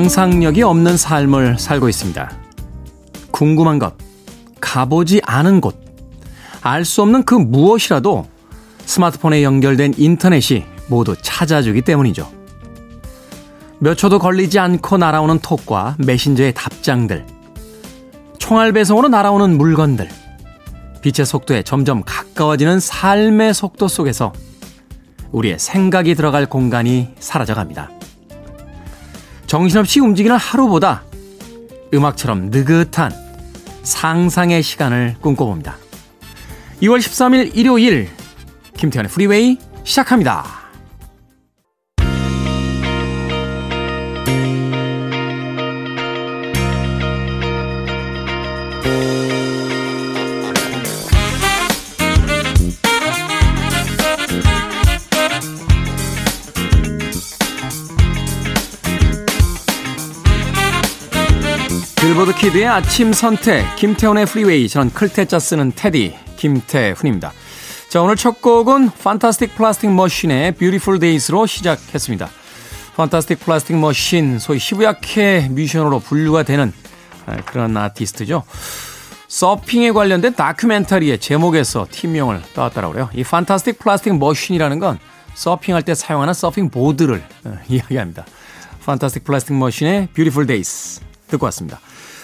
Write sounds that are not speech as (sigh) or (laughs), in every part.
상상력이 없는 삶을 살고 있습니다. 궁금한 것, 가보지 않은 곳, 알 수 없는 그 무엇이라도 스마트폰에 연결된 인터넷이 모두 찾아주기 때문이죠. 몇 초도 걸리지 않고 날아오는 톡과 메신저의 답장들, 총알 배송으로 날아오는 물건들, 빛의 속도에 점점 가까워지는 삶의 속도 속에서 우리의 생각이 들어갈 공간이 사라져갑니다. 정신없이 움직이는 하루보다 음악처럼 느긋한 상상의 시간을 꿈꿔봅니다. 2월 13일 일요일 김태현의 프리웨이 시작합니다. 키드의 아침 선택, 김태훈의 프리웨이. 저는 클테짜 쓰는 테디, 김태훈입니다. 자, 오늘 첫 곡은 Fantastic Plastic Machine의 Beautiful Days로 시작했습니다. Fantastic Plastic Machine, 소위 시부야케이 뮤지션으로 분류가 되는 아, 그런 아티스트죠. 서핑에 관련된 다큐멘터리의 제목에서 팀명을 따왔다고 그래요. 이 Fantastic Plastic Machine이라는 건 서핑할 때 사용하는 서핑 보드를 어, (laughs) 이야기합니다. Fantastic Plastic Machine의 Beautiful Days 듣고 왔습니다.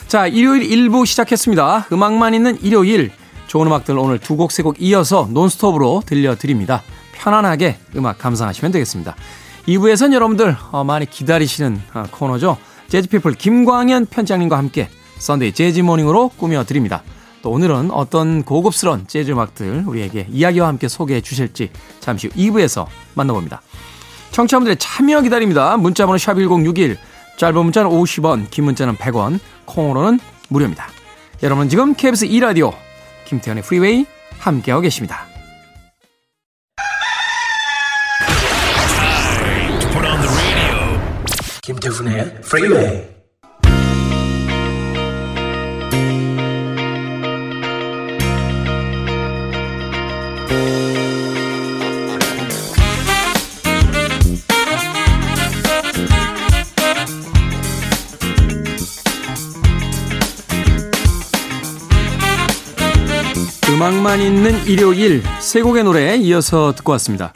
자, 일요일 1부 시작했습니다. 음악만 있는 일요일. 좋은 음악들 오늘 두 곡, 세 곡 이어서 논스톱으로 들려드립니다. 편안하게 음악 감상하시면 되겠습니다. 2부에선 여러분들 어, 많이 기다리시는 어, 코너죠. 재즈피플 김광현 편집장님과 함께 Sunday 재즈 Morning으로 꾸며드립니다. 또 오늘은 어떤 고급스러운 재즈 음악들 우리에게 이야기와 함께 소개해 주실지 잠시 후 2부에서 만나봅니다. 청취자분들의 참여 기다립니다. 문자번호 샵1061 짧은 문자는 50원, 긴 문자는 100원, 콩으로는 무료입니다. 여러분 지금 KBS 2라디오 김태훈의 프리웨이 함께하고 계십니다. 김태훈의 프리웨이 음악만 있는 일요일 세 곡의 노래 이어서 듣고 왔습니다.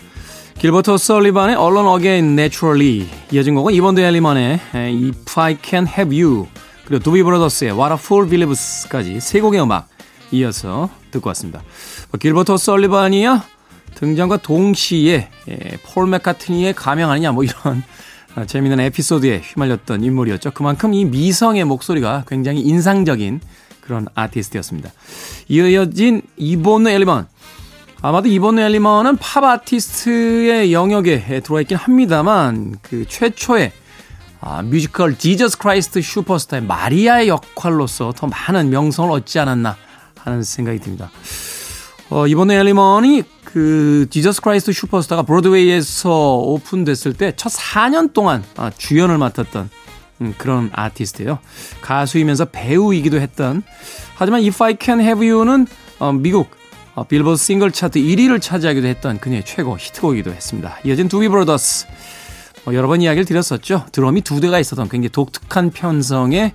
길버터 설리반의 Alone Again Naturally 이어진 곡은 이번드 엘리먼의 If I Can Have You 그리고 두비 브라더스의 What a Fool Believes 까지 세 곡의 음악 이어서 듣고 왔습니다. 뭐 길버터 설리반이야 등장과 동시에 폴 맥카트니의 가명 아니냐 뭐 이런 (laughs) 재미있는 에피소드에 휘말렸던 인물이었죠. 그만큼 이 미성의 목소리가 굉장히 인상적인 그런 아티스트였습니다. 이어진 이본느 엘리먼. 아마도 이본느 엘리먼은 팝 아티스트의 영역에 들어와 있긴 합니다만 그 최초의 아, 뮤지컬 Jesus Christ Superstar의 마리아의 역할로서 더 많은 명성을 얻지 않았나 하는 생각이 듭니다. 어, 이본느 엘리먼이 그 Jesus Christ Superstar가 브로드웨이에서 오픈됐을 때 첫 4년 동안 아, 주연을 맡았던 음, 그런 아티스트예요. 가수이면서 배우이기도 했던 하지만 If I Can Have You는 어, 미국 어, 빌보드 싱글 차트 1위를 차지하기도 했던 그녀의 최고 히트곡이기도 했습니다. 이어진 두비 브라더스 어, 여러 번 이야기를 드렸었죠. 드럼이 두 대가 있었던 굉장히 독특한 편성의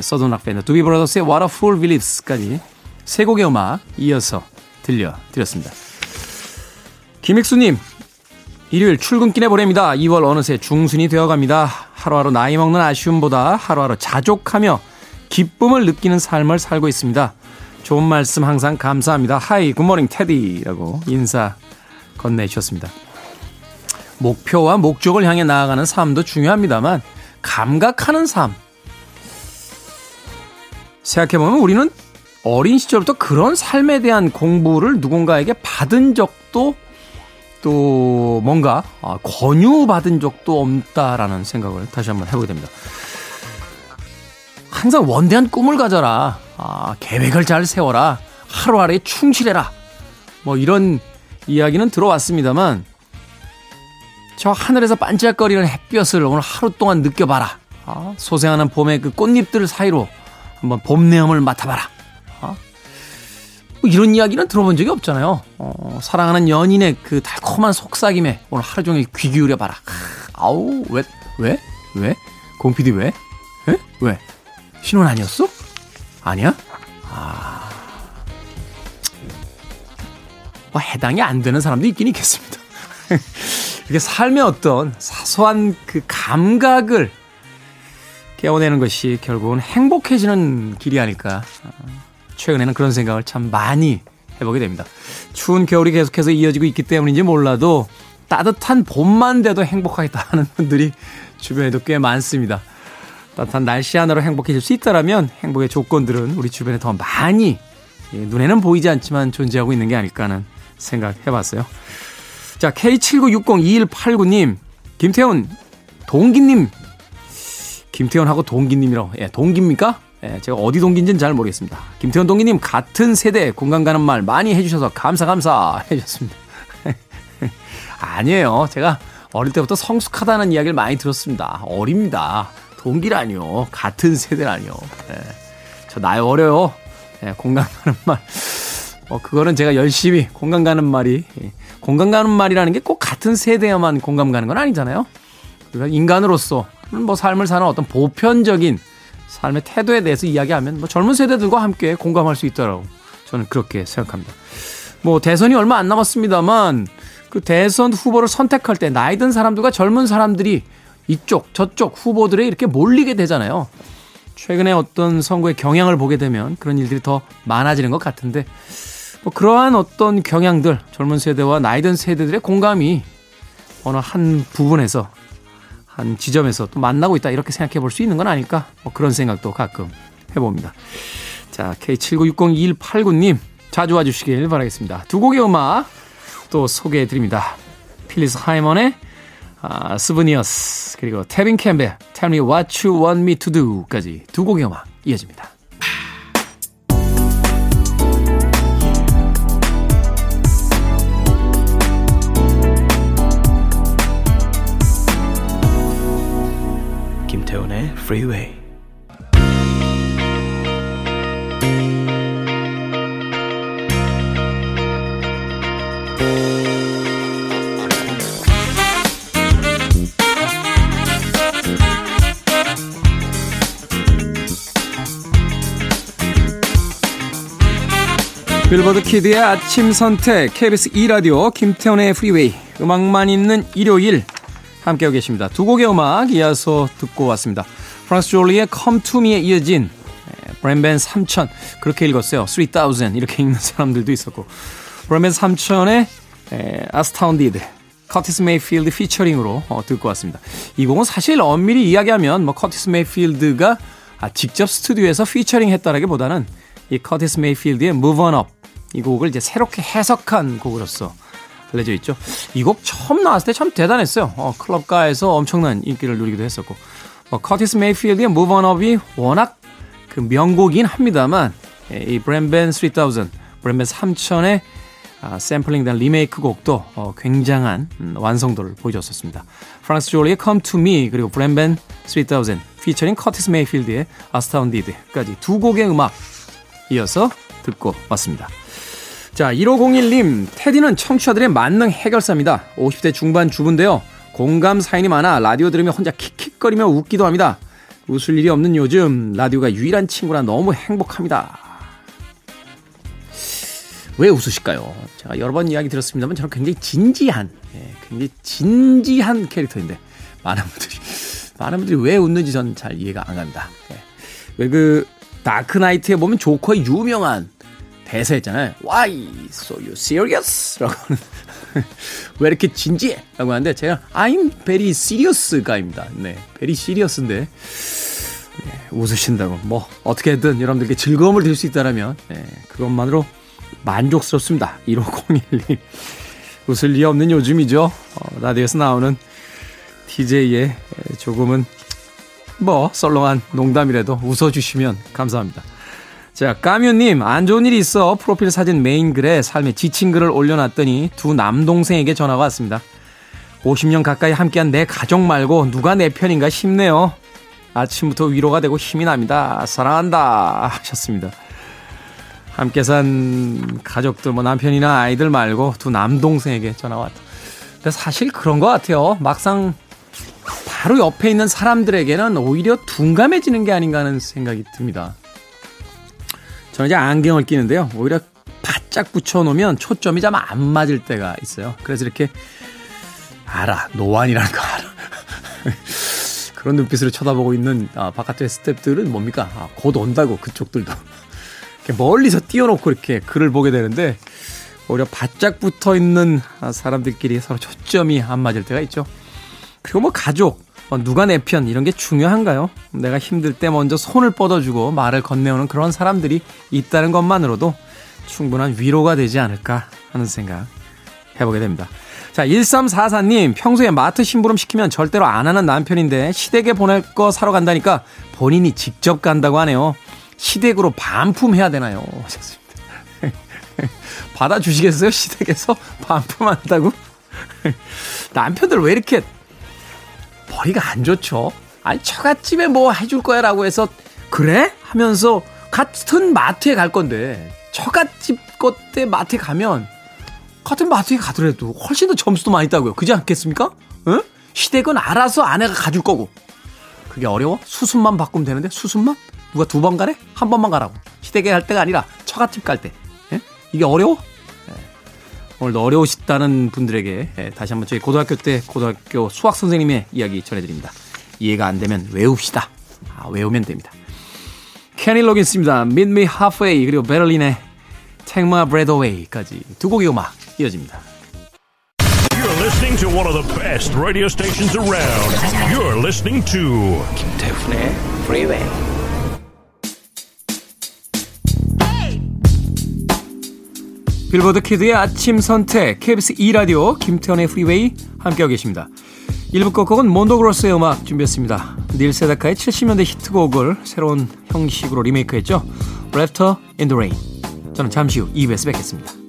Southern 락 밴드 두비 브라더스의 What a Fool Believes,까지 세 곡의 음악 이어서 들려드렸습니다. 김익수님 일요일 출근길에 보냅니다. 2월 어느새 중순이 되어갑니다. 하루하루 나이 먹는 아쉬움보다 하루하루 자족하며 기쁨을 느끼는 삶을 살고 있습니다. 좋은 말씀 항상 감사합니다. Hi good morning 테디라고 인사 건네주셨습니다. 목표와 목적을 향해 나아가는 삶도 중요합니다만 감각하는 삶 생각해보면 우리는 어린 시절부터 그런 삶에 대한 공부를 누군가에게 받은 적도 또 뭔가 아, 권유받은 적도 없다라는 생각을 다시 한번 해보게 됩니다. 항상 원대한 꿈을 가져라. 아, 계획을 잘 세워라. 하루하루에 충실해라. 뭐 이런 이야기는 들어왔습니다만 저 하늘에서 반짝거리는 햇볕을 오늘 하루 동안 느껴봐라. 아, 소생하는 봄의 그 꽃잎들 사이로 한번 봄 내음을 맡아봐라. 뭐 이런 이야기는 들어본 적이 없잖아요. 어, 사랑하는 연인의 그 달콤한 속삭임에 오늘 하루 종일 귀 기울여 봐라. 아우 왜 왜? 왜? 공PD 왜? 에? 왜? 신혼 아니었어? 아니야? 아. 뭐 해당이 안 되는 사람도 있긴 있겠습니다. (laughs) 이렇게 삶의 어떤 사소한 그 감각을 깨워내는 것이 결국은 행복해지는 길이 아닐까. 최근에는 그런 생각을 참 많이 해보게 됩니다. 추운 겨울이 계속해서 이어지고 있기 때문인지 몰라도 따뜻한 봄만 돼도 행복하겠다는 분들이 주변에도 꽤 많습니다. 따뜻한 날씨 하나로 행복해질 수 있다라면 행복의 조건들은 우리 주변에 더 많이 예, 눈에는 보이지 않지만 존재하고 있는 게 아닐까 하는 생각 해 봤어요. 자, K79602189님, 김태훈, 동기님, 김태훈하고 동기님이라고, 예, 동기입니까? 예, 제가 어디 동기인지는 잘 모르겠습니다. 김태훈 동기님, 같은 세대 공감 가는 말 많이 해주셔서 감사, 감사 해주셨습니다. (laughs) 아니에요. 제가 어릴 때부터 성숙하다는 이야기를 많이 들었습니다. 어립니다. 동기라니요. 같은 세대라니요. 예, 저 나이 어려요. 예, 공감 가는 말. 어, 그거는 제가 열심히 공감 가는 말이, 예, 공감 가는 말이라는 게 꼭 같은 세대에만 공감 가는 건 아니잖아요. 인간으로서 뭐 삶을 사는 어떤 보편적인 삶의 태도에 대해서 이야기하면 뭐 젊은 세대들과 함께 공감할 수 있다라고 저는 그렇게 생각합니다. 뭐 대선이 얼마 안 남았습니다만 그 대선 후보를 선택할 때 나이 든 사람들과 젊은 사람들이 이쪽 저쪽 후보들에 이렇게 몰리게 되잖아요. 최근에 어떤 선거의 경향을 보게 되면 그런 일들이 더 많아지는 것 같은데 뭐 그러한 어떤 경향들 젊은 세대와 나이 든 세대들의 공감이 어느 한 부분에서 한 지점에서 또 만나고 있다 이렇게 생각해 볼 수 있는 건 아닐까 뭐 그런 생각도 가끔 해봅니다. 자 K79602189님 자주 와주시길 바라겠습니다. 두 곡의 음악 또 소개해 드립니다. 필리스 하이먼의 아, Souvenirs 그리고 테빈 캠벨 Tell Me What You Want Me To Do까지 두 곡의 음악 이어집니다. Freeway 빌보드 키드의 아침 선택 KBS 2라디오 김태훈의 프리웨이 음악만 있는 일요일 함께하고 계십니다. 두 곡의 음악 이어서 듣고 왔습니다. 프랑스 졸리의 Come To Me에 이어진 브랜벤 3000 그렇게 읽었어요. 3000 이렇게 읽는 사람들도 있었고 브랜벤 3000의 Astounded 커티스 메이필드 피처링으로 어, 듣고 왔습니다. 이 곡은 사실 엄밀히 이야기하면 뭐 커티스 메이필드가 아, 직접 스튜디오에서 피처링 했다라기보다는 이 커티스 메이필드의 Move On Up 이 곡을 이제 새롭게 해석한 곡으로서 알려져 있죠. 이 곡 처음 나왔을 때 참 대단했어요. 어, 클럽가에서 엄청난 인기를 누리기도 했었고 어, 커티스 메이필드의 Move On Up이 워낙 그 명곡이긴 합니다만 예, 이 브랜벤 3000, 브랜벤 3000의 아, 샘플링된 리메이크 곡도 어, 굉장한 음, 완성도를 보여줬었습니다. 프랑스 졸리의 Come To Me 그리고 브랜벤 3000 피처링 커티스 메이필드의 Astounded까지 두 곡의 음악 이어서 듣고 왔습니다. 자, 1501님, 테디는 청취자들의 만능 해결사입니다. 50대 중반 주부인데요. 공감 사연이 많아 라디오 들으며 혼자 킥킥거리며 웃기도 합니다. 웃을 일이 없는 요즘 라디오가 유일한 친구라 너무 행복합니다. 왜 웃으실까요? 제가 여러 번 이야기 들었습니다만 저는 굉장히 진지한, 예, 굉장히 진지한 캐릭터인데 많은 분들이 많은 분들이 왜 웃는지 전 잘 이해가 안 갑니다. 예. 왜 그 다크 나이트에 보면 조커의 유명한 대사 있잖아요. Why so you serious? 라고 하는. (laughs) 왜 이렇게 진지해? 라고 하는데 제가 I'm very serious 과입니다. 네. very serious인데. 네, 웃으신다고. 뭐, 어떻게든 여러분들께 즐거움을 드릴 수 있다면, 네, 그것만으로 만족스럽습니다. 1501님. (laughs) 웃을 리 없는 요즘이죠. 어, 라디오에서 나오는 DJ의 조금은 뭐, 썰렁한 농담이라도 웃어주시면 감사합니다. 자, 까뮤님, 안 좋은 일이 있어 프로필 사진 메인 글에 삶의 지친 글을 올려놨더니 두 남동생에게 전화가 왔습니다. 50년 가까이 함께한 내 가족 말고 누가 내 편인가 싶네요. 아침부터 위로가 되고 힘이 납니다. 사랑한다. 하셨습니다. 함께 산 가족들, 뭐 남편이나 아이들 말고 두 남동생에게 전화가 왔다. 근데 사실 그런 것 같아요. 막상 바로 옆에 있는 사람들에게는 오히려 둔감해지는 게 아닌가 하는 생각이 듭니다. 저는 이제 안경을 끼는데요. 오히려 바짝 붙여놓으면 초점이 좀 안 맞을 때가 있어요. 그래서 이렇게 알아 노안이라는 거 알아. (laughs) 그런 눈빛으로 쳐다보고 있는 아, 바깥의 스탭들은 뭡니까? 아, 곧 온다고 그쪽들도 (laughs) 멀리서 띄워놓고 이렇게 글을 보게 되는데 오히려 바짝 붙어 있는 사람들끼리 서로 초점이 안 맞을 때가 있죠. 그리고 뭐 가족, 뭐 누가 내 편 이런 게 중요한가요? 내가 힘들 때 먼저 손을 뻗어주고 말을 건네오는 그런 사람들이 있다는 것만으로도 충분한 위로가 되지 않을까 하는 생각 해보게 됩니다. 자, 1344님, 평소에 마트 심부름 시키면 절대로 안 하는 남편인데 시댁에 보낼 거 사러 간다니까 본인이 직접 간다고 하네요. 시댁으로 반품해야 되나요? (laughs) 하셨습니다. 받아주시겠어요? 시댁에서 (laughs) 반품한다고? (laughs) 남편들 왜 이렇게 머리가 안 좋죠? 아니, 처갓집에 뭐 해줄 거야 라고 해서 그래? 하면서 같은 마트에 갈 건데 처갓집 것때 마트에 가면 같은 마트에 가더라도 훨씬 더 점수도 많이 따고요. 그지 않겠습니까? 응? 시댁은 알아서 아내가 가줄 거고. 그게 어려워? 수순만 바꾸면 되는데 수순만? 누가 두 번 가래? 한 번만 가라고. 시댁에 갈 때가 아니라 처갓집 갈 때. 예? 이게 어려워? 예. 오늘도 어려우시다는 분들에게 예, 다시 한번 저희 고등학교 때 고등학교 수학 선생님의 이야기 전해드립니다. 이해가 안 되면 외웁시다. 아, 외우면 됩니다. 케니 로긴스입니다. Meet Me Halfway 그리고 베를린의 Take My Breath Away까지 두 곡의 음악 이어집니다. You're listening to one of the best radio stations around. You're listening to 김태훈의 Freeway. 빌보드 키드의 아침 선택 KBS 2라디오 김태훈의 프리웨이 함께하고 계십니다. 1부 끝곡은 몬도그로소의 음악 준비했습니다. 닐 세다카의 70년대 히트곡을 새로운 형식으로 리메이크했죠. Laughter in the Rain. 저는 잠시 후 2부에서 뵙겠습니다.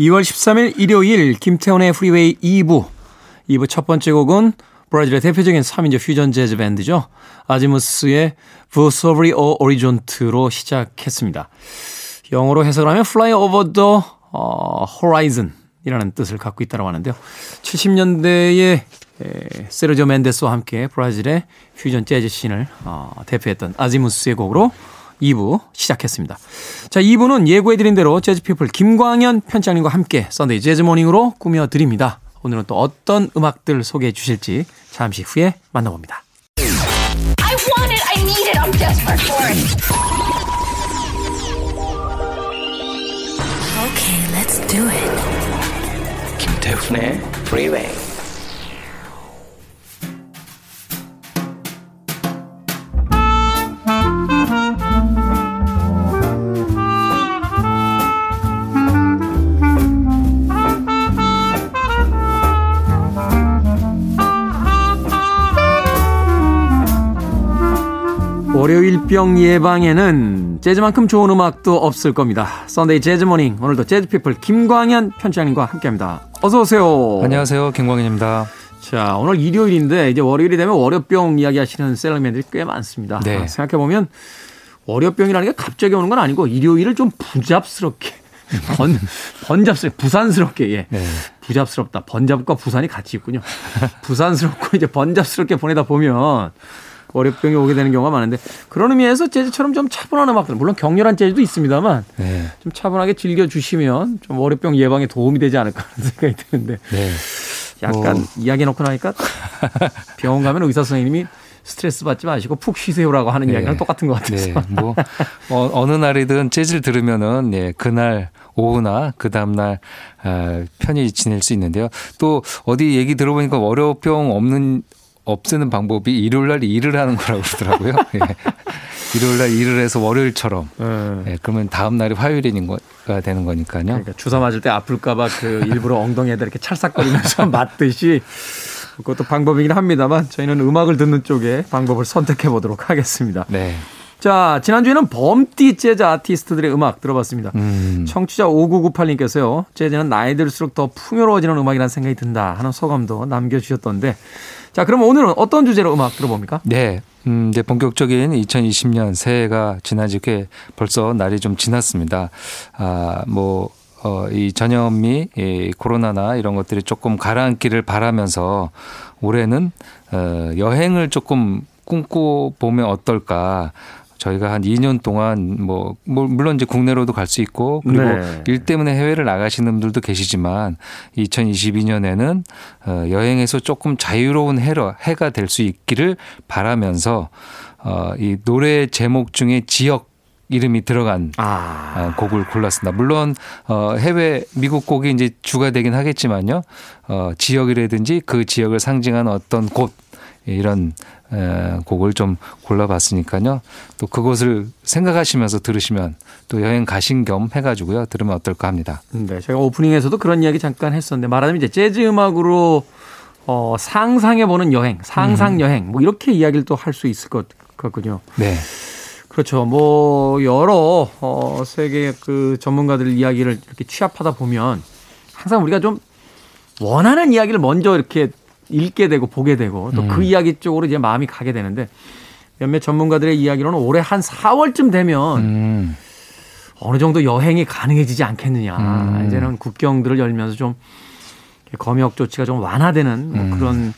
(2월 13일) 일요일 김태훈의 프리웨이 2부 2부 첫 번째 곡은 브라질의 대표적인 3인조 퓨전 재즈 밴드죠. 아지무스의 Vôo Sobre o Horizonte로 시작했습니다. 영어로 해석을 하면 Fly over the Horizon 이라는 뜻을 갖고 있다고 하는데요. 70년대에 세르조 멘데스와 함께 브라질의 퓨전 재즈 씬을 어, 대표했던 아지무스의 곡으로 2부 시작했습니다. 자, 2부는 예고해드린 대로 재즈피플 김광현 편집장님과 함께 Sunday 재즈 Morning으로 꾸며드립니다. 오늘은 또 어떤 음악들 소개해 주실지 잠시 후에 만나봅니다. I want it, I need it, I'm desperate for it. Okay, let's do it. 김태훈의 Freeway. 월요병 예방에는 재즈만큼 좋은 음악도 없을 겁니다. Sunday 재즈 Morning 오늘도 재즈피플 김광현 편집장님과 함께합니다. 어서 오세요. 안녕하세요. 김광현입니다. 자 오늘 일요일인데 이제 월요일이 되면 월요병 이야기하시는 샐러리맨들이 꽤 많습니다. 네. 아, 생각해 보면 월요병이라는 게 갑자기 오는 건 아니고 일요일을 좀 부잡스럽게 (laughs) 번, 번잡스럽게, 부산스럽게, 예. 네. 부잡스럽다. 번잡과 부산이 같이 있군요. 부산스럽고 이제 번잡스럽게 보내다 보면 월요병이 오게 되는 경우가 많은데 그런 의미에서 재즈처럼 좀 차분한 음악들 물론 격렬한 재즈도 있습니다만 네. 좀 차분하게 즐겨 주시면 좀 월요병 예방에 도움이 되지 않을까 하는 (laughs) 생각이 드는데 네. 약간 뭐. 이야기 놓고 나니까 (laughs) 병원 가면 의사 선생님이 스트레스 받지 마시고 푹 쉬세요라고 하는 네. 이야기랑 똑같은 것 같아서. 네. 뭐 어, 어느 날이든 재즈를 들으면은 예, 그날 오후나 그 다음날 아, 편히 지낼 수 있는데요. 또 어디 얘기 들어보니까 월요병 없는 없애는 방법이 일요일 날 일을 하는 거라고 그러더라고요. (laughs) 예. 일요일 날 일을 해서 월요일처럼. 음. 예. 그러면 다음 날이 화요일이가 되는 거니까요. 그러니까 주사 맞을 때 아플까봐 그 일부러 엉덩이에다 이렇게 찰싹거리면서 (laughs) 맞듯이 그것도 방법이긴 합니다만 저희는 음악을 듣는 쪽에 방법을 선택해 보도록 하겠습니다. 네. 자, 지난주에는 범띠 재즈 아티스트들의 음악 들어봤습니다. 음. 청취자 5998님께서요, 재즈는 나이 들수록 더 풍요로워지는 음악이라는 생각이 든다 하는 소감도 남겨주셨던데, 자, 그럼 오늘은 어떤 주제로 음악 들어봅니까? 네. 음, 이제 본격적인 2020년 새해가 지나지게 벌써 날이 좀 지났습니다. 아, 뭐, 어, 이 전염이 이 코로나나 이런 것들이 조금 가라앉기를 바라면서 올해는 어, 여행을 조금 꿈꿔 보면 어떨까. 저희가 한 2년 동안 뭐, 뭐 물론 이제 국내로도 갈 수 있고 그리고 네. 일 때문에 해외를 나가시는 분들도 계시지만 2022년에는 어, 여행에서 조금 자유로운 해로 해가 될 수 있기를 바라면서 어, 이 노래 제목 중에 지역 이름이 들어간 아, 어, 곡을 골랐습니다. 물론 어, 해외 미국 곡이 이제 주가 되긴 하겠지만요. 어, 지역이라든지 그 지역을 상징하는 어떤 곳 이런 에, 곡을 좀 골라봤으니까요. 또 그곳을 생각하시면서 들으시면 또 여행 가신 겸 해가지고요. 들으면 어떨까 합니다. 네, 제가 오프닝에서도 그런 이야기 잠깐 했었는데 말하자면 이제 재즈 음악으로 어, 상상해보는 여행, 상상 여행, 뭐 이렇게 이야기를 또 할 수 있을 것 같군요. 네. 그렇죠. 뭐 여러 어 세계 그 전문가들 이야기를 이렇게 취합하다 보면 항상 우리가 좀 원하는 이야기를 먼저 이렇게 읽게 되고 보게 되고 또그 이야기 쪽으로 이제 마음이 가게 되는데 몇몇 전문가들의 이야기로는 올해 한 4월쯤 되면 음, 어느 정도 여행이 가능해지지 않겠느냐. 음. 이제는 국경들을 열면서 좀 검역 조치가 좀 완화되는 뭐 음. 그런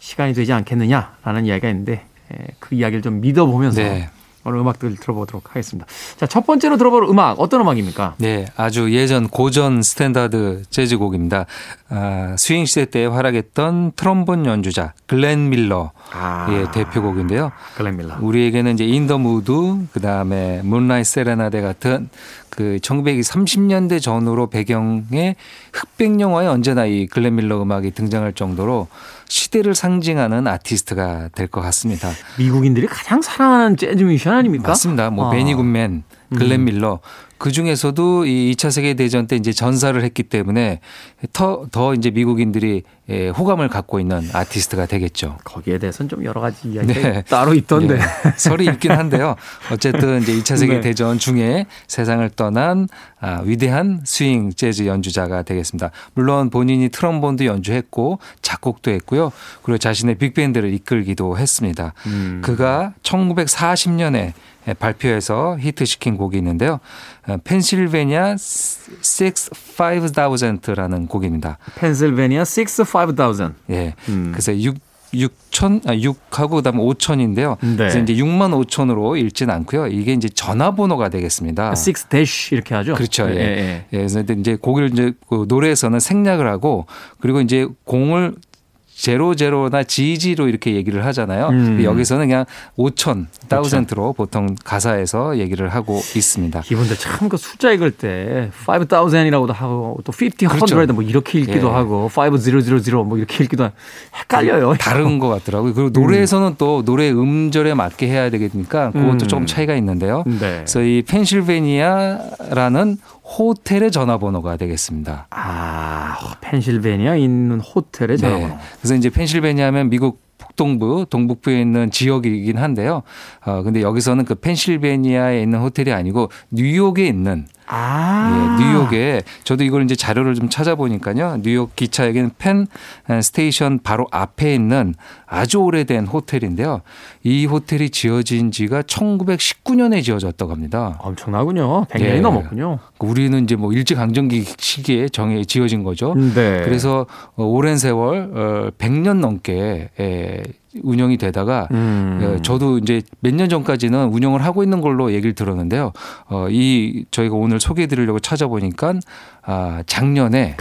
시간이 되지 않겠느냐라는 이야기가 있는데 에, 그 이야기를 좀 믿어보면서 네. 오늘 음악들 들어보도록 하겠습니다. 자, 첫 번째로 들어볼 음악 어떤 음악입니까? 네, 아주 예전 고전 스탠다드 재즈 곡입니다. 아, 스윙 시대 때 활약했던 트럼본 연주자 글렌 밀러 아, 의 대표곡인데요. 글렌 밀러. 우리에게는 이제 In the Mood 그다음에 Moonlight Serenade 같은 그 1930년대 전후로 배경의 흑백 영화에 언제나 이 글렌 밀러 음악이 등장할 정도로 시대를 상징하는 아티스트가 될 것 같습니다. 미국인들이 가장 사랑하는 재즈 뮤지션 아닙니까? 맞습니다. 뭐 아. 베니 굿맨, 글렌 밀러 그 중에서도 이 2차 세계 대전 때 이제 전사를 했기 때문에 더, 더 이제 미국인들이 예, 호감을 갖고 있는 아티스트가 되겠죠. 거기에 대해서는 좀 여러 가지 이야기가 네. 따로 있던데. 네. 설이 있긴 한데요. 어쨌든 이제 2차 세계 네. 대전 중에 세상을 떠난 아, 위대한 스윙 재즈 연주자가 되겠습니다. 물론 본인이 트럼본도 연주했고 작곡도 했고요. 그리고 자신의 빅밴드를 이끌기도 했습니다. 음. 그가 1940년에 발표해서 히트시킨 곡이 있는데요. 어, 펜실베니아 6,5000라는 곡입니다. 펜실베니아 65000. 예. 음. 그래서 6 6천, 아, 6하고 그다음에 5천인데요. 네. 그래서 이제 6만 5천으로 읽진 않고요. 이게 이제 전화번호가 되겠습니다. 6 대쉬 이렇게 하죠. 그렇죠. 예. 예, 예. 예. 그래서 이제 곡을 이제 그 노래에서는 생략을 하고 그리고 이제 공을 제로제로나 지지로 이렇게 얘기를 하잖아요. 음. 여기서는 그냥 5천, 그렇죠. 다우센트로 보통 가사에서 얘기를 하고 있습니다. 이분들 참 그 숫자 읽을 때 50,000이라고도 하고 또 50, 그렇죠. 100, 뭐 이렇게 읽기도 예. 하고 50,000뭐 이렇게 읽기도 하고 헷갈려요. 다른 것 같더라고요. 그리고 노래에서는 또 노래 음절에 맞게 해야 되니까 그것도 음. 조금 차이가 있는데요. 네. 그래서 이 펜실베니아라는 호텔의 전화번호가 되겠습니다. 아, 펜실베니아에 있는 호텔의 전화번호. 네. 그래서 이제 펜실베니아면 미국 북동부, 동북부에 있는 지역이긴 한데요. 어, 근데 여기서는 그 펜실베니아에 있는 호텔이 아니고 뉴욕에 있는 아. 예, 뉴욕에 저도 이걸 이제 자료를 좀 찾아보니까요. 뉴욕 기차역에는 펜 스테이션 바로 앞에 있는 아주 오래된 호텔인데요. 이 호텔이 지어진 지가 1919년에 지어졌다고 합니다. 엄청나군요. 100년이 예. 넘었군요. 우리는 이제 뭐 일제강점기 시기에 정해 지어진 거죠. 네. 그래서 어, 오랜 세월 어, 100년 넘게 에, 운영이 되다가 음. 어, 저도 이제 몇 년 전까지는 운영을 하고 있는 걸로 얘기를 들었는데요. 어, 이 저희가 오늘 소개해 드리려고 찾아보니까 아, 작년에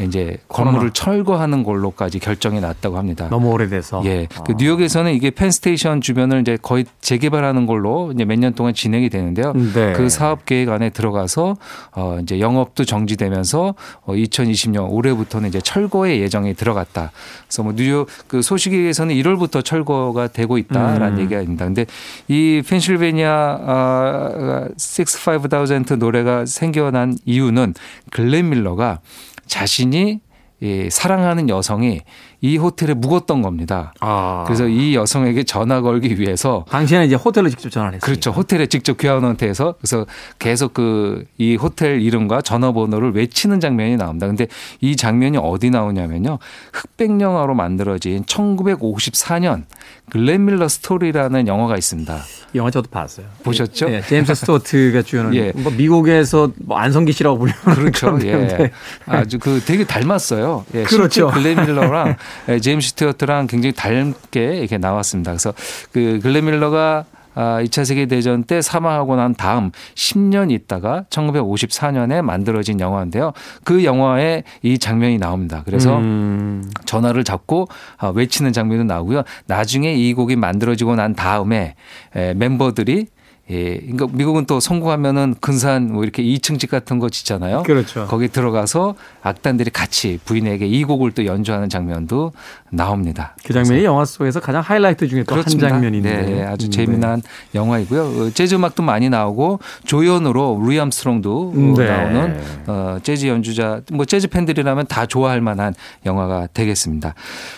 이제 건물을 철거하는 걸로까지 결정이 났다고 합니다. 너무 오래돼서. 예. 그 아. 뉴욕에서는 이게 펜스테이션 주변을 이제 거의 재개발하는 걸로 이제 몇 년 동안 진행이 되는데요. 네. 그 사업 계획 안에 들어가서 어 이제 영업도 정지되면서 어 2020년 올해부터는 이제 철거의 예정이 들어갔다. 그래서 뭐 뉴욕 그 소식에서는 1월부터 철거가 되고 있다라는 음. 얘기가 있습니다. 근데 이 펜실베니아 아 65000 노래가 생겨난 이유는 글렌 밀러가 자신이 이 사랑하는 여성이 이 호텔에 묵었던 겁니다. 아. 그래서 이 여성에게 전화 걸기 위해서 당신은 이제 호텔로 직접 전화를 했어요. 그렇죠. 호텔에 직접 귀환한테해서 그래서 계속 그 이 호텔 이름과 전화번호를 외치는 장면이 나옵니다. 근데 이 장면이 어디 나오냐면요. 흑백 영화로 만들어진 1954년 글렌 밀러 스토리라는 영화가 있습니다. 이 영화 저도 봤어요. 보셨죠? 예, 제임스 스튜어트가 주연한 (laughs) 예. 뭐 미국에서 뭐 안성기 씨라고 불리는 그렇죠. 예. 아주 그 되게 닮았어요. 예. 그렇죠. 글렌 밀러랑 예, 제임스 스튜어트랑 굉장히 닮게 이렇게 나왔습니다. 그래서 그 글렌 밀러가 아, 2차 세계대전 때 사망하고 난 다음 10년 있다가 1954년에 만들어진 영화인데요. 그 영화에 이 장면이 나옵니다. 그래서 음, 전화를 잡고 아, 외치는 장면도 나오고요. 나중에 이 곡이 만들어지고 난 다음에 에, 멤버들이 예, 그러니까 미국은 또 성공하면은 근사한 뭐 이렇게 2층 집 같은 거 짓잖아요. 그렇죠. 거기 들어가서 악단들이 같이 부인에게 이 곡을 또 연주하는 장면도 나옵니다. 그 장면이 영화 속에서 가장 하이라이트 중에 또 한. 장면인데 네, 아주 음, 재미난 영화이고요. 어, 재즈 음악도 많이 나오고 조연으로 루이 암스트롱도 어, 네. 나오는 어, 재즈 연주자, 뭐 재즈 팬들이라면 다 좋아할 만한 영화가 되겠습니다.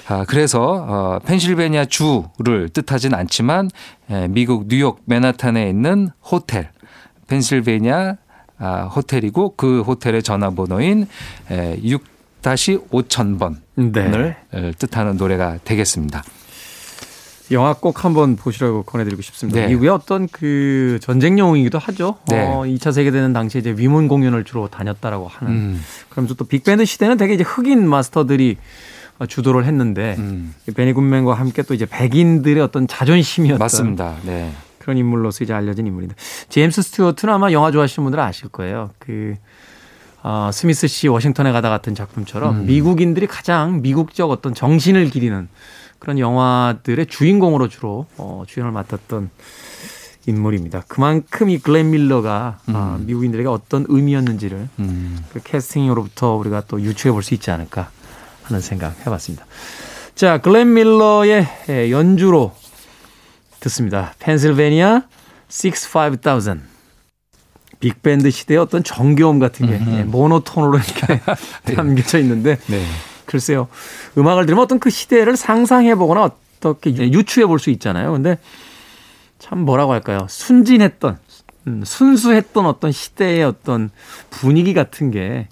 아, 그래서 어, 펜실베니아 주를 뜻하진 않지만 에, 미국 뉴욕 맨하탄에 있는 호텔 펜실베니아 아, 호텔이고 그 호텔의 전화번호인 에, 6-5000번을 네. 뜻하는 노래가 되겠습니다. 영화 꼭 한번 보시라고 권해드리고 싶습니다. 네. 미국의 어떤 그 전쟁 영웅이기도 하죠. 네. 어, 2차 세계대전 당시에 이제 위문 공연을 주로 다녔다라고 하는. 음. 그러면서 또 빅밴드 시대는 되게 이제 흑인 마스터들이 어, 주도를 했는데 음. 베니 굿맨과 함께 또 이제 백인들의 어떤 자존심이었던 맞습니다. 네. 그런 인물로서 이제 알려진 인물인데 제임스 스튜어트는 아마 영화 좋아하시는 분들은 아실 거예요. 그 어, 스미스 씨 워싱턴에 가다 같은 작품처럼 음. 미국인들이 가장 미국적 어떤 정신을 기리는 그런 영화들의 주인공으로 주로 어, 주연을 맡았던 인물입니다. 그만큼 이 글렌 밀러가 아, 미국인들에게 어떤 의미였는지를 음. 그 캐스팅으로부터 우리가 또 유추해 볼 수 있지 않을까 하는 생각 해봤습니다. 자, 글렌 밀러의 예, 연주로 듣습니다. 펜실베니아 65000. 빅밴드 시대의 어떤 정겨움 같은 게 예, 모노톤으로 이렇게 (laughs) 담겨져 있는데 네. 글쎄요. 음악을 들으면 어떤 그 시대를 상상해 보거나 어떻게 유추해 볼 수 있잖아요. 근데 참 뭐라고 할까요? 순진했던, 음, 순수했던 어떤 시대의 어떤 분위기 같은 게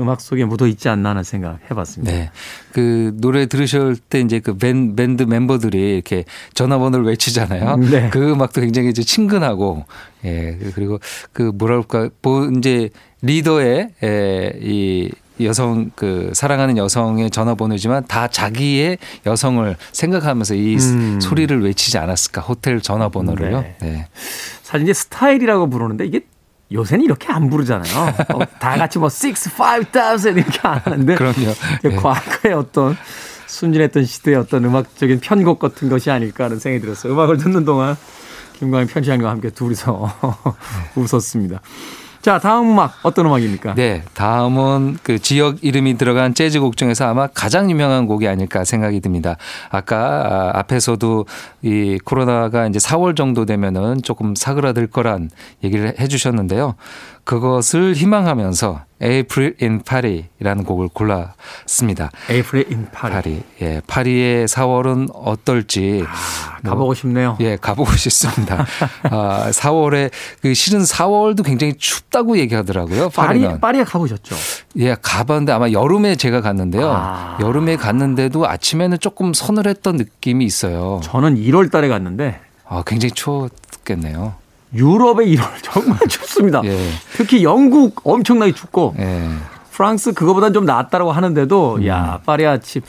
음악 속에 묻어 있지 않나 하는 생각 해봤습니다. 네. 그 노래 들으실 때 이제 그 밴, 밴드 멤버들이 이렇게 전화번호를 외치잖아요. 네. 그 음악도 굉장히 이제 친근하고 예. 그리고 그 뭐랄까 뭐 이제 리더의 에, 이 여성 그 사랑하는 여성의 전화번호지만 다 자기의 여성을 생각하면서 이 음. 소리를 외치지 않았을까 호텔 전화번호를요. 네. 네. 사실 이제 스타일이라고 부르는데 이게 요새는 이렇게 안 부르잖아요. 어, 다 같이 뭐 6, 5,000 이렇게 안 하는데 그럼요. 네. 과거의 어떤 순진했던 시대의 어떤 음악적인 편곡 같은 것이 아닐까 하는 생각이 들었어요. 음악을 듣는 동안 김광현 편집장님과 함께 둘이서 (laughs) 웃었습니다. 자, 다음 음악 어떤 음악입니까? 네, 다음은 그 지역 이름이 들어간 재즈곡 중에서 아마 가장 유명한 곡이 아닐까 생각이 듭니다. 아까 아, 앞에서도 이 코로나가 이제 4월 정도 되면은 조금 사그라들 거란 얘기를 해 주셨는데요. 그것을 희망하면서 April in Paris라는 곡을 골랐습니다. 에이프릴 인 파리. 파리. 예, 파리의 4월은 어떨지 아, 가보고 싶네요. 예, 가보고 싶습니다. 아, 4월에 그 실은 4월도 굉장히 춥다고 얘기하더라고요. 파리. 파리에 가보셨죠? 예, 가봤는데 아마 여름에 제가 갔는데요. 아. 여름에 갔는데도 아침에는 조금 서늘했던 느낌이 있어요. 저는 1월 달에 갔는데 아, 굉장히 추웠겠네요. 유럽의 1월 (laughs) 정말 춥습니다. 예. 특히 영국 엄청나게 춥고 예. 프랑스 그거보다는 좀 낫다라고 하는데도 음. 야 파리 아침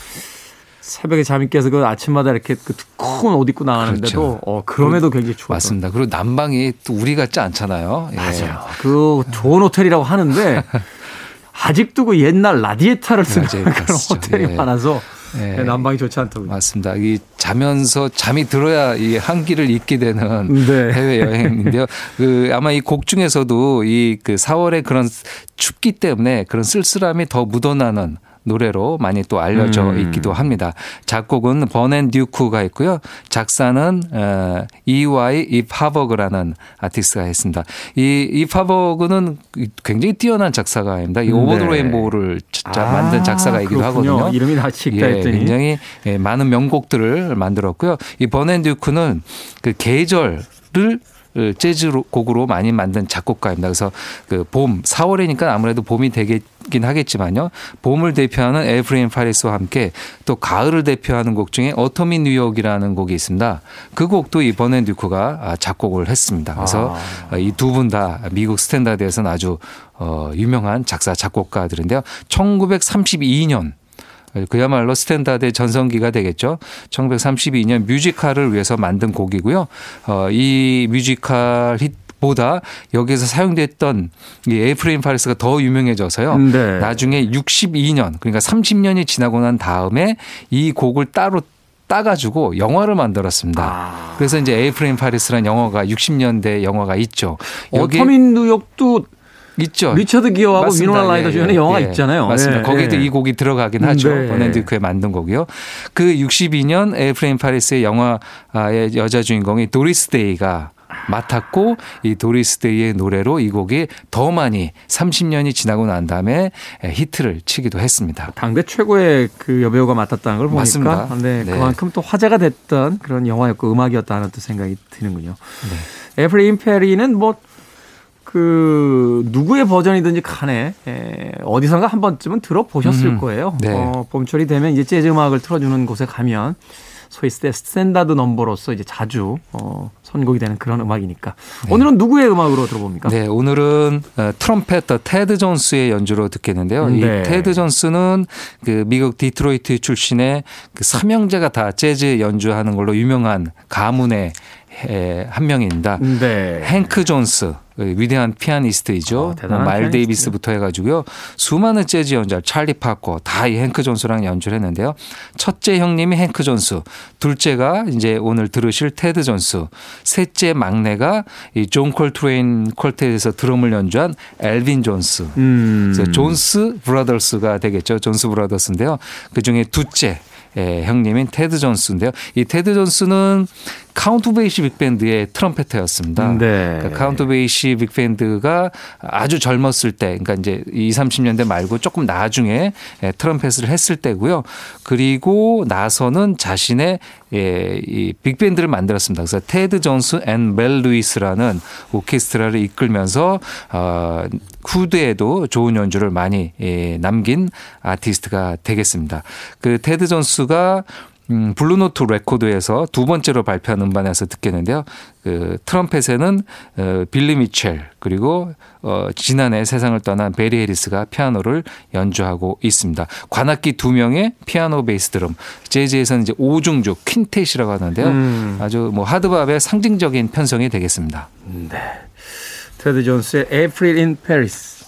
새벽에 잠이 깨서 그 아침마다 이렇게 그 두꺼운 옷 입고 나가는데도 그렇죠. 어 그럼에도 굉장히 추워. 맞습니다. 그리고 난방이 또 우리 같지 않잖아요. 예. 맞아요. 그 좋은 호텔이라고 하는데 (laughs) 아직도 그 옛날 라디에타를 쓰는 맞아요. 그런 맞죠. 호텔이 예. 많아서 예. 난방이 좋지 않다고요. 맞습니다. 이 자면서 잠이 들어야 이 한기를 잊게 되는 네. 해외 여행인데요. (laughs) 그 아마 이 곡 중에서도 이 그 4월에 그런 춥기 때문에 그런 쓸쓸함이 더 묻어나는 노래로 많이 또 알려져 음. 있기도 합니다. 작곡은 버넨 듀크가 있고요. 작사는 어, E.Y. 이파버그라는 아티스트가 했습니다. 이 이프 하버그는 굉장히 뛰어난 작사가입니다. 이 Over the 네. Rainbow를 자- 만든 작사가이기도 아, 그렇군요. 하거든요. 이름이 다 칙다 예, 했더니. 굉장히 예, 많은 명곡들을 만들었고요. 이 버논 듀크는 그 계절을 재즈 곡으로 많이 만든 작곡가입니다. 그래서 그 봄, 4월이니까 아무래도 봄이 되긴 하겠지만요. 봄을 대표하는 April in Paris와 함께 또 가을을 대표하는 곡 중에 Autumn in New York이라는 곡이 있습니다. 그 곡도 이 버논 듀크가 아, 작곡을 했습니다. 그래서 아. 이두 분 다 미국 스탠다드에서는 아주 어, 유명한 작사 작곡가들인데요. 1932년 그야말로 스탠다드의 전성기가 되겠죠. 1932년 뮤지컬을 위해서 만든 곡이고요. 어, 이 뮤지컬 히트보다 여기서 사용됐던 이 April in Paris가 더 유명해져서요. 네. 나중에 62년 그러니까 30년이 지나고 난 다음에 이 곡을 따로 따가지고 영화를 만들었습니다. 아. 그래서 이제 April in Paris라는 영화가 60년대 영화가 있죠. 여기 Autumn in New York도 있죠. 리처드 기어하고 맞습니다. 위노나 라이더 예, 주연의 예, 영화가 예. 있잖아요. 맞습니다. 예, 거기에도 예. 이 곡이 들어가긴 하죠. 네. 버논 듀크가 만든 곡이요. 그 62년 April in Paris의 영화의 여자 주인공이 도리스 데이가 맡았고 이 도리스 데이의 노래로 이 곡이 더 많이 30년이 지나고 난 다음에 히트를 치기도 했습니다. 당대 최고의 그 여배우가 맡았다는 걸 보니까 맞습니다. 네, 네. 그만큼 또 화제가 됐던 그런 영화였고 음악이었다는 또 생각이 드는군요. 네. April in Paris는 뭐 그 누구의 버전이든지 간에 에, 어디선가 한 번쯤은 들어보셨을 음, 거예요. 네. 어, 봄철이 되면 이제 재즈 음악을 틀어주는 곳에 가면 소위 스탠다드 넘버로서 이제 자주 어, 선곡이 되는 그런 음악이니까 오늘은 누구의 음악으로 들어봅니까? 네, 오늘은 어, trumpeter 테드 존스의 연주로 듣겠는데요. 네. 이 테드 존스는 그 미국 디트로이트 출신의 그 삼형제가 다 재즈 연주하는 걸로 유명한 가문의 에, 한 명입니다. 네. 행크 존스 그 위대한 피아니스트이죠. 어, 뭐 마일 피아니스트죠. 데이비스부터 해가지고요. 수많은 재즈 연주, 찰리 파커 다이 행크 존스랑 연주를 했는데요. 첫째 형님이 행크 존스, 둘째가 이제 오늘 들으실 테드 존스, 셋째 막내가 이 존 콜트레인 quartet에서 드럼을 연주한 엘빈 존스. 음. 그래서 존스 브라더스가 되겠죠. 존스 브라더스인데요. 그 중에 둘째 예, 형님인 테드 존스인데요. 이 테드 존스는 카운트 베이시 빅밴드의 trumpeter였습니다. 네. 그 카운트 베이시 빅밴드가 아주 젊었을 때, 그러니까 이제 20, 30년대 말고 조금 나중에 예, 트럼펫을 했을 때고요. 그리고 나서는 자신의 예, 이 빅밴드를 만들었습니다. 그래서 테드 존스 and 멜 루이스라는 오케스트라를 이끌면서 어, 후대에도 좋은 연주를 많이 예, 남긴 아티스트가 되겠습니다. 그 테드 존스가 음, 블루노트 레코드에서 두 번째로 발표한 음반에서 듣겠는데요. 그 트럼펫에는 어, 빌리 미첼 그리고 어, 지난해 세상을 떠난 베리 해리스가 피아노를 연주하고 있습니다. 관악기 두 명의 피아노 베이스 드럼. 재즈에서는 이제 오중주 퀸텟이라고 하는데요. 음. 아주 뭐 하드밥의 상징적인 편성이 되겠습니다. 테드 존스의 April in Paris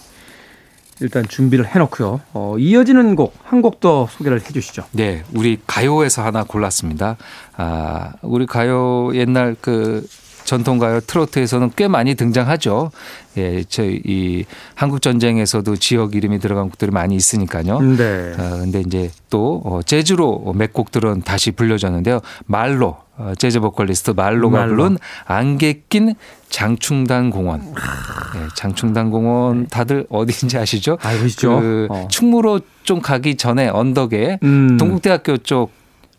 일단 준비를 해놓고요. 어, 이어지는 곡 한 곡 더 소개를 해주시죠. 네, 우리 가요에서 하나 골랐습니다. 아, 우리 가요 옛날 그 전통 가요 트로트에서는 꽤 많이 등장하죠. 예, 저희 이 한국 전쟁에서도 지역 이름이 들어간 곡들이 많이 있으니까요. 네. 어, 근데 이제 또 어, 재즈로 몇 곡들은 다시 불려졌는데요. 말로 어, 재즈 보컬리스트 말로가 말로. 부른 안개 낀 장충당 공원. 예, 장충당 공원 다들 어디인지 아시죠? 알고. 그 어. 충무로 좀 가기 전에 언덕에 음. 동국대학교 쪽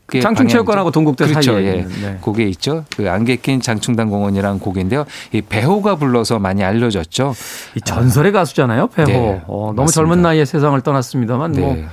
장충체육관하고 동국대 그렇죠. 사이에 예. 네. 곡에 있죠. 그 안개 낀 장충당 공원이라는 곡인데요. 이 배호가 불러서 많이 알려졌죠. 이 전설의 가수잖아요, 배호. 네, 어, 너무 맞습니다. 젊은 나이에 세상을 떠났습니다만 뭐 네.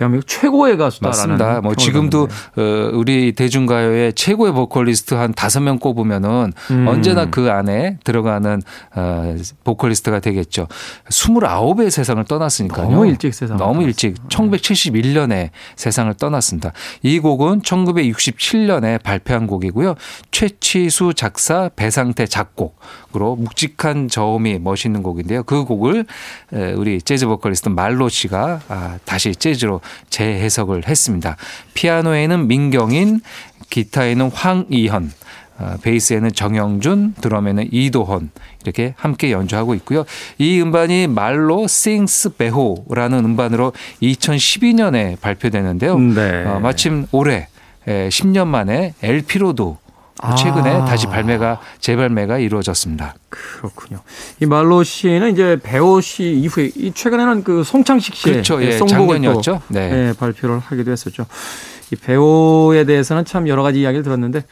대한민국 최고의 가수다라는. 맞습니다. 뭐 지금도 받는데. 어, 우리 대중가요의 최고의 보컬리스트 한 다섯 명 꼽으면은 음. 언제나 그 안에 들어가는 어, 보컬리스트가 되겠죠. 29의 세상을 떠났으니까요. 너무 일찍 세상을 너무 일찍 1971년에 세상을 떠났습니다. 이 곡은 1967년에 발표한 곡이고요. 최치수 작사, 배상태 작곡 으로 묵직한 저음이 멋있는 곡인데요. 그 곡을 에, 우리 재즈 보컬리스트 말로 씨가 아, 다시 재즈로 재해석을 했습니다. 피아노에는 민경인, 기타에는 황이현, 어, 베이스에는 정영준, 드럼에는 이도헌 이렇게 함께 연주하고 있고요. 이 음반이 말로 Sings Beho라는 음반으로 2012년에 발표되는데요. 네. 어, 마침 올해 에, 10년 만에 LP로도 최근에 아. 다시 발매가 재발매가 이루어졌습니다. 그렇군요. 이 말로 씨는 이제 배호 씨 이후에 이 최근에는 그 송창식 씨의 그렇죠. 예, 작년이었죠. 또 네. 예, 발표를 하기도 했었죠. 이 배호에 대해서는 참 여러 가지 이야기를 들었는데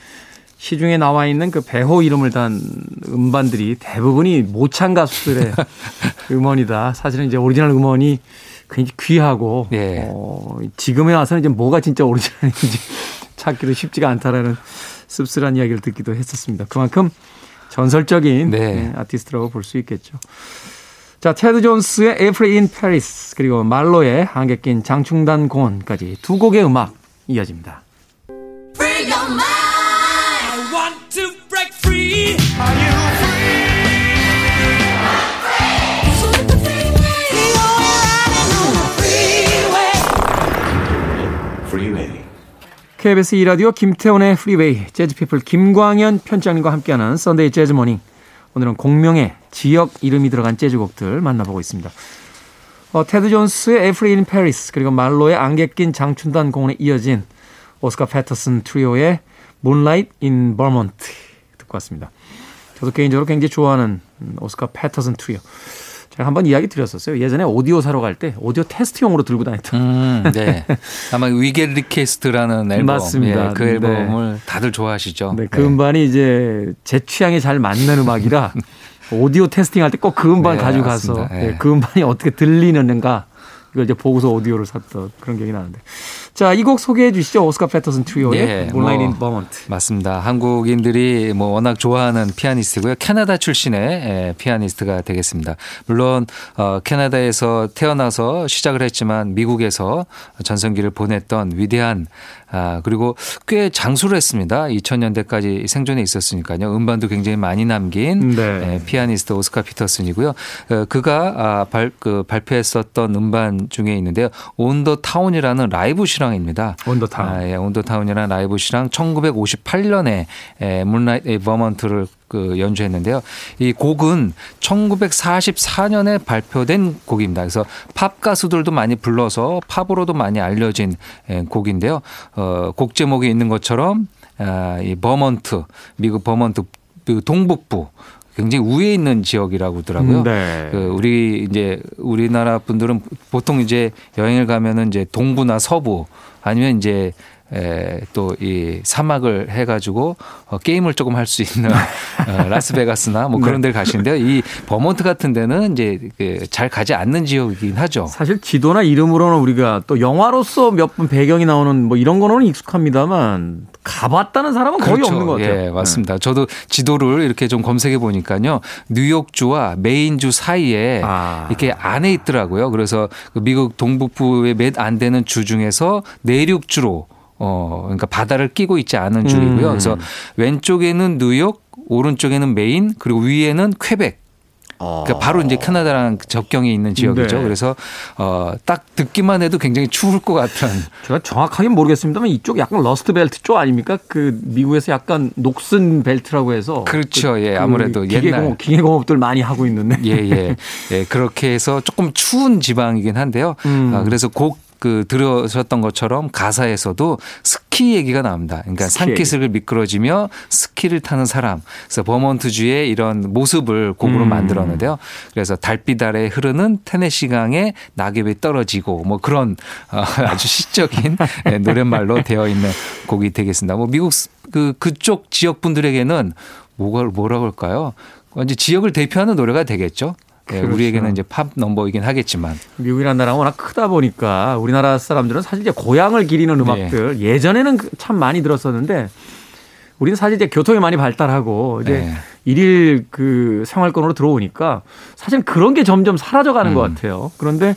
시중에 나와 있는 그 배호 이름을 단 음반들이 대부분이 모창 가수들의 (laughs) 음원이다. 사실은 이제 오리지널 음원이 굉장히 귀하고 예. 어, 지금에 와서는 이제 뭐가 진짜 오리지널인지 (laughs) 찾기도 쉽지가 않다라는 씁쓸한 이야기를 듣기도 했었습니다. 그만큼 전설적인 네. 예, 아티스트라고 볼 수 있겠죠. 자, 테드 존스의 April in Paris 그리고 말로의 안개 낀 장충단 공원까지 두 곡의 음악 이어집니다. Free your mind. I want to break free. Are you free? KBS 2라디오 김태훈의 프리웨이 재즈피플 김광현 편집장님과 함께하는 썬데이 재즈 모닝 오늘은 곡명에 지역 이름이 들어간 재즈곡들 만나보고 있습니다. 어, 테드 존스의 April in Paris 그리고 말로의 안개 낀 장충단 공원에 이어진 오스카 피터슨 트리오의 Moonlight in Vermont 듣고 왔습니다. 저도 개인적으로 굉장히 좋아하는 음, 오스카 피터슨 트리오. 한번 이야기 드렸었어요. 예전에 오디오 사러 갈 때 오디오 테스트용으로 들고 다녔던 음, (laughs) 네. 아마 We Get Requests라는 앨범. 맞습니다. 예, 그 네. 앨범을 다들 좋아하시죠. 네, 그 음반이 이제 제 취향에 잘 맞는 음악이라 (laughs) 오디오 testing 할 때 꼭 그 음반 네, 가지고 가서. 네. 예, 그 음반이 어떻게 들리는가 이걸 이제 보고서 오디오를 샀던 그런 기억이 나는데. 자, 이 곡 소개해 주시죠. 오스카 피터슨 트리오의 예, Moonlight in 뭐, Vermont. 맞습니다. 한국인들이 뭐 워낙 좋아하는 피아니스트고요. 캐나다 출신의 예, 피아니스트가 되겠습니다. 물론 어, 캐나다에서 태어나서 시작을 했지만 미국에서 전성기를 보냈던 위대한 아, 그리고 꽤 장수를 했습니다. 2000년대까지 생존해 있었으니까요. 음반도 굉장히 많이 남긴 네. 예, 피아니스트 오스카 피터슨이고요. 어, 그가 아, 발, 그 발표했었던 음반 중에 있는데요. On the Town이라는 라이브 실황 입니다. On the Town. 아, 예, On the Town이라는 라이브 실황 1958년에 에, Moonlight in Vermont를 그 연주했는데요. 이 곡은 1944년에 발표된 곡입니다. 그래서 팝 가수들도 많이 불러서 팝으로도 많이 알려진 에, 곡인데요. 어, 곡 제목에 있는 것처럼 아, 이 버먼트, 미국 버먼트 그 동북부 굉장히 위에 있는 지역이라고 하더라고요. 네. 그 우리 이제 우리나라 분들은 보통 이제 여행을 가면은 이제 동부나 서부 아니면 이제 또 이 사막을 해가지고 어, 게임을 조금 할 수 있는 어, (laughs) 라스베가스나 뭐 그런 데를 가시는데요. 이 버몬트 같은 데는 이제 그 잘 가지 않는 지역이긴 하죠. 사실 지도나 이름으로는 우리가 또 영화로서 몇 분 배경이 나오는 뭐 이런 거는 익숙합니다만 가봤다는 사람은 거의 없는 것 같아요. 네. 예, 맞습니다. 저도 지도를 이렇게 좀 검색해 보니까요. 뉴욕주와 메인주 사이에 아. 이렇게 안에 있더라고요. 그래서 그 미국 동북부의 몇 안 되는 주 중에서 내륙주로 어, 그러니까 바다를 끼고 있지 않은 주이고요. 음. 그래서 왼쪽에는 뉴욕, 오른쪽에는 메인, 그리고 위에는 퀘벡. 그러니까 바로 이제 캐나다랑 접경이 있는 지역이죠. 네. 그래서 어, 딱 듣기만 해도 굉장히 추울 것 같은 제가 정확하게 모르겠습니다만 이쪽 약간 러스트 벨트 쪽 아닙니까? 그 미국에서 약간 녹슨 벨트라고 해서 그렇죠. 그- 예, 그 아무래도 기계공업, 옛날. 기계공업들 많이 하고 있는데 예, 예. 예, 그렇게 해서 조금 추운 지방이긴 한데요. 음. 아, 그래서 곡 그 들으셨던 것처럼 가사에서도 스키 얘기가 나옵니다. 그러니까 스키 산기슭을 미끄러지며 스키를 타는 사람. 그래서 버몬트주의 이런 모습을 곡으로 음. 만들었는데요. 그래서 달빛 아래 흐르는 테네시강에 낙엽이 떨어지고 뭐 그런 어, (laughs) 아주 시적인 예, 노랫말로 되어 있는 곡이 되겠습니다. 뭐 미국 스- 그 그쪽 지역 분들에게는 뭐가 뭐라 그럴까요? 완전 지역을 대표하는 노래가 되겠죠. 예, 그렇죠. 우리에게는 이제 팝 넘버이긴 하겠지만 미국이라는 나라가 워낙 크다 보니까 우리나라 사람들은 사실 이제 고향을 기리는 음악들 예전에는 그참 많이 들었었는데 우리는 사실 이제 교통이 많이 발달하고 이제 네. 일일 그 생활권으로 들어오니까 사실 그런 게 점점 사라져가는 것 음. 같아요. 그런데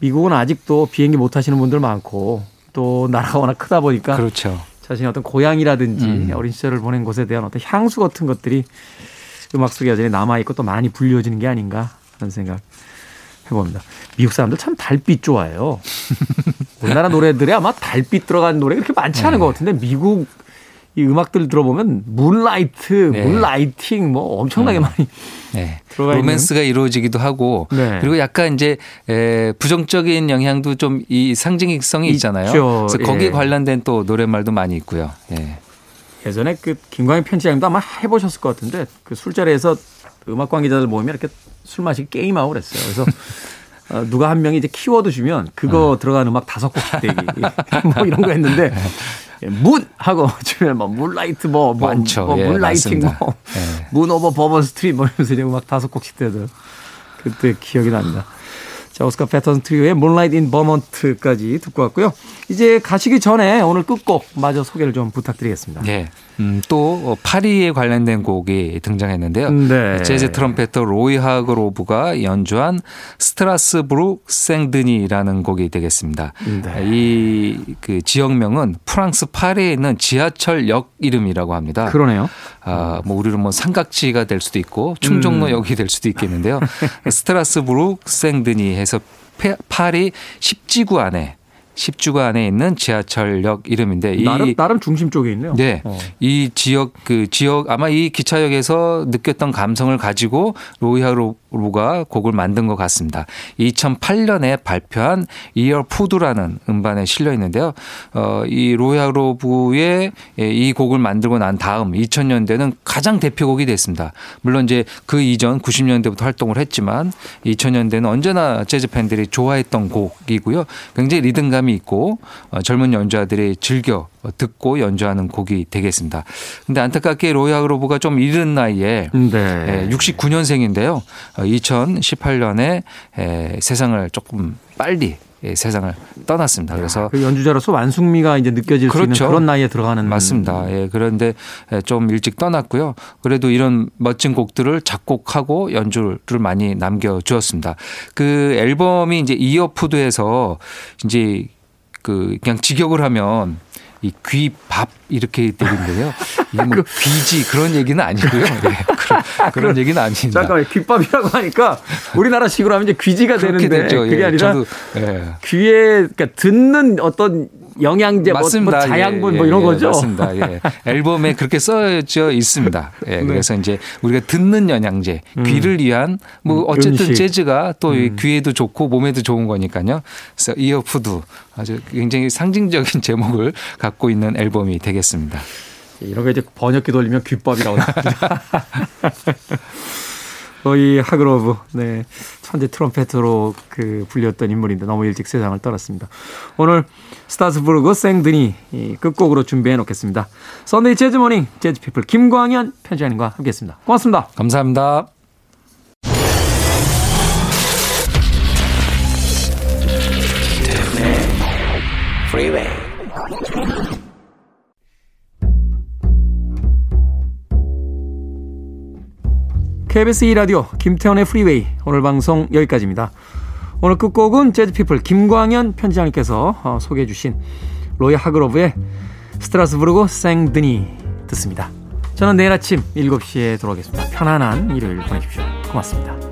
미국은 아직도 비행기 못 타시는 분들 많고 또 나라가 워낙 크다 보니까 그렇죠. 자신의 어떤 고향이라든지 음. 어린 시절을 보낸 곳에 대한 어떤 향수 같은 것들이 음악 속에 여전히 남아있고 또 많이 불려지는 게 아닌가 하는 생각 해봅니다. 미국 사람들 참 달빛 좋아해요. (laughs) 우리나라 노래들이 아마 달빛 들어간 노래가 그렇게 많지 않은 네. 것 같은데 미국 이 음악들 들어보면 문라이트, 네. 문라이팅 뭐 엄청나게 많이 네. 들어가 있는. 로맨스가 이루어지기도 하고 네. 그리고 약간 이제 에, 부정적인 영향도 좀 이 상징성이 있잖아요. 있죠. 그래서 거기에 예. 관련된 또 노랫말도 많이 있고요. 예. 예전에 그 김광희 편집장님도 아마 해보셨을 것 같은데 그 술자리에서 음악 관계자들 모이면 이렇게 술 마시기 게임하고 그랬어요. 그래서 어, 누가 한 명이 이제 키워드 주면 그거 들어간 음악 다섯 곡씩 대기 (laughs) 뭐 이런 거 했는데 예, moon 하고 (laughs) 주면 뭐 Moonlight 뭐, 뭐, 많죠. 뭐 예, Moonlighting 맞습니다. 뭐 예. Moon Over Bourbon Street 뭐 이러면서 이제 음악 다섯 곡씩 대도 그때 기억이 납니다. 자, 오스카 피터슨 트리오의 Moonlight in Vermont까지 듣고 왔고요. 이제 가시기 전에 오늘 끝곡 마저 소개를 좀 부탁드리겠습니다. 예. 음, 또 파리에 관련된 곡이 등장했는데요. 네. 재즈 trumpeter 로이 하그로브가 연주한 스트라스부르 생드니라는 곡이 되겠습니다. 네. 이그 지역명은 프랑스 파리에 있는 지하철역 이름이라고 합니다. 그러네요. 아, 뭐 우리는 뭐 삼각지가 될 수도 있고 충정로역이 될 수도 있겠는데요. (laughs) 스트라스부르 생드니 해서 페- 파리 10지구 안에 10지구 안에 있는 지하철역 이름인데 이 나름 나름 중심 쪽에 있네요. 네. 어. 이 지역 그 지역 아마 이 기차역에서 느꼈던 감성을 가지고 로이하로가 곡을 만든 것 같습니다. 2008년에 발표한 이어 푸드라는 음반에 실려 있는데요. 어, 이 로이하로브의 이 곡을 만들고 난 다음 2000년대는 가장 대표곡이 됐습니다. 물론 이제 그 이전 90년대부터 활동을 했지만 2000년대는 언제나 재즈 팬들이 좋아했던 곡이고요. 굉장히 리듬감 이 있고 어, 젊은 연주자들이 즐겨 듣고 연주하는 곡이 되겠습니다. 근데 안타깝게 로이하로브가 좀 이른 나이에 네. 69년생인데요. 2018년에 세상을 조금 빨리 예, 세상을 떠났습니다. 그래서 그 연주자로서 완숙미가 이제 느껴질 수 그렇죠. 있는 그런 나이에 들어가는 맞습니다. 예, 그런데 좀 일찍 떠났고요. 그래도 이런 멋진 곡들을 작곡하고 연주를 많이 남겨 주었습니다. 그 앨범이 이제 이어푸드에서 이제 그 그냥 직역을 하면 이 귀밥 이렇게 되는데요. 이게 뭐 귀지 그런 얘기는 아니고요. 예, 그런, (laughs) 그런 얘기는 아닙니다. 잠깐만 귓밥이라고 하니까 우리나라식으로 하면 이제 귀지가 되는데 됐죠. 그게 예, 아니라 저도, 예. 귀에 그러니까 듣는 어떤 영양제 뭐, 뭐 맞습니다. 자양분 예, 뭐 예, 이런 예, 거죠. 맞습니다. 예. (laughs) 앨범에 그렇게 써져 있습니다. 예, 네. 그래서 이제 우리가 듣는 영양제, 귀를 위한 뭐 음, 어쨌든 음식. 재즈가 또이 귀에도 좋고 몸에도 좋은 거니까요. 그래서 이어푸드 아주 굉장히 상징적인 (laughs) 제목을 갖고 있는 앨범이 되겠습니다. 이런 거 이제 번역기 돌리면 귓밥이라고 합니다. (laughs) 로이 하그로브, 네. 천재 트럼펫으로 그 불렸던 인물인데 너무 일찍 세상을 떠났습니다. 오늘 스타스부르그 생드니 이 끝곡으로 준비해 놓겠습니다. Sunday Jazz Morning 재즈피플 김광현 편집장님과 함께 했습니다. 고맙습니다. 감사합니다. Freeway. KBS 2라디오 김태원의 프리웨이 오늘 방송 여기까지입니다. 오늘 끝곡은 재즈피플 김광현 편집장님께서 어, 소개해 주신 로이 하그로브의 스트라스부르고 생드니 듣습니다. 저는 내일 아침 7시에 돌아오겠습니다. 편안한 일요일 보내십시오. 고맙습니다.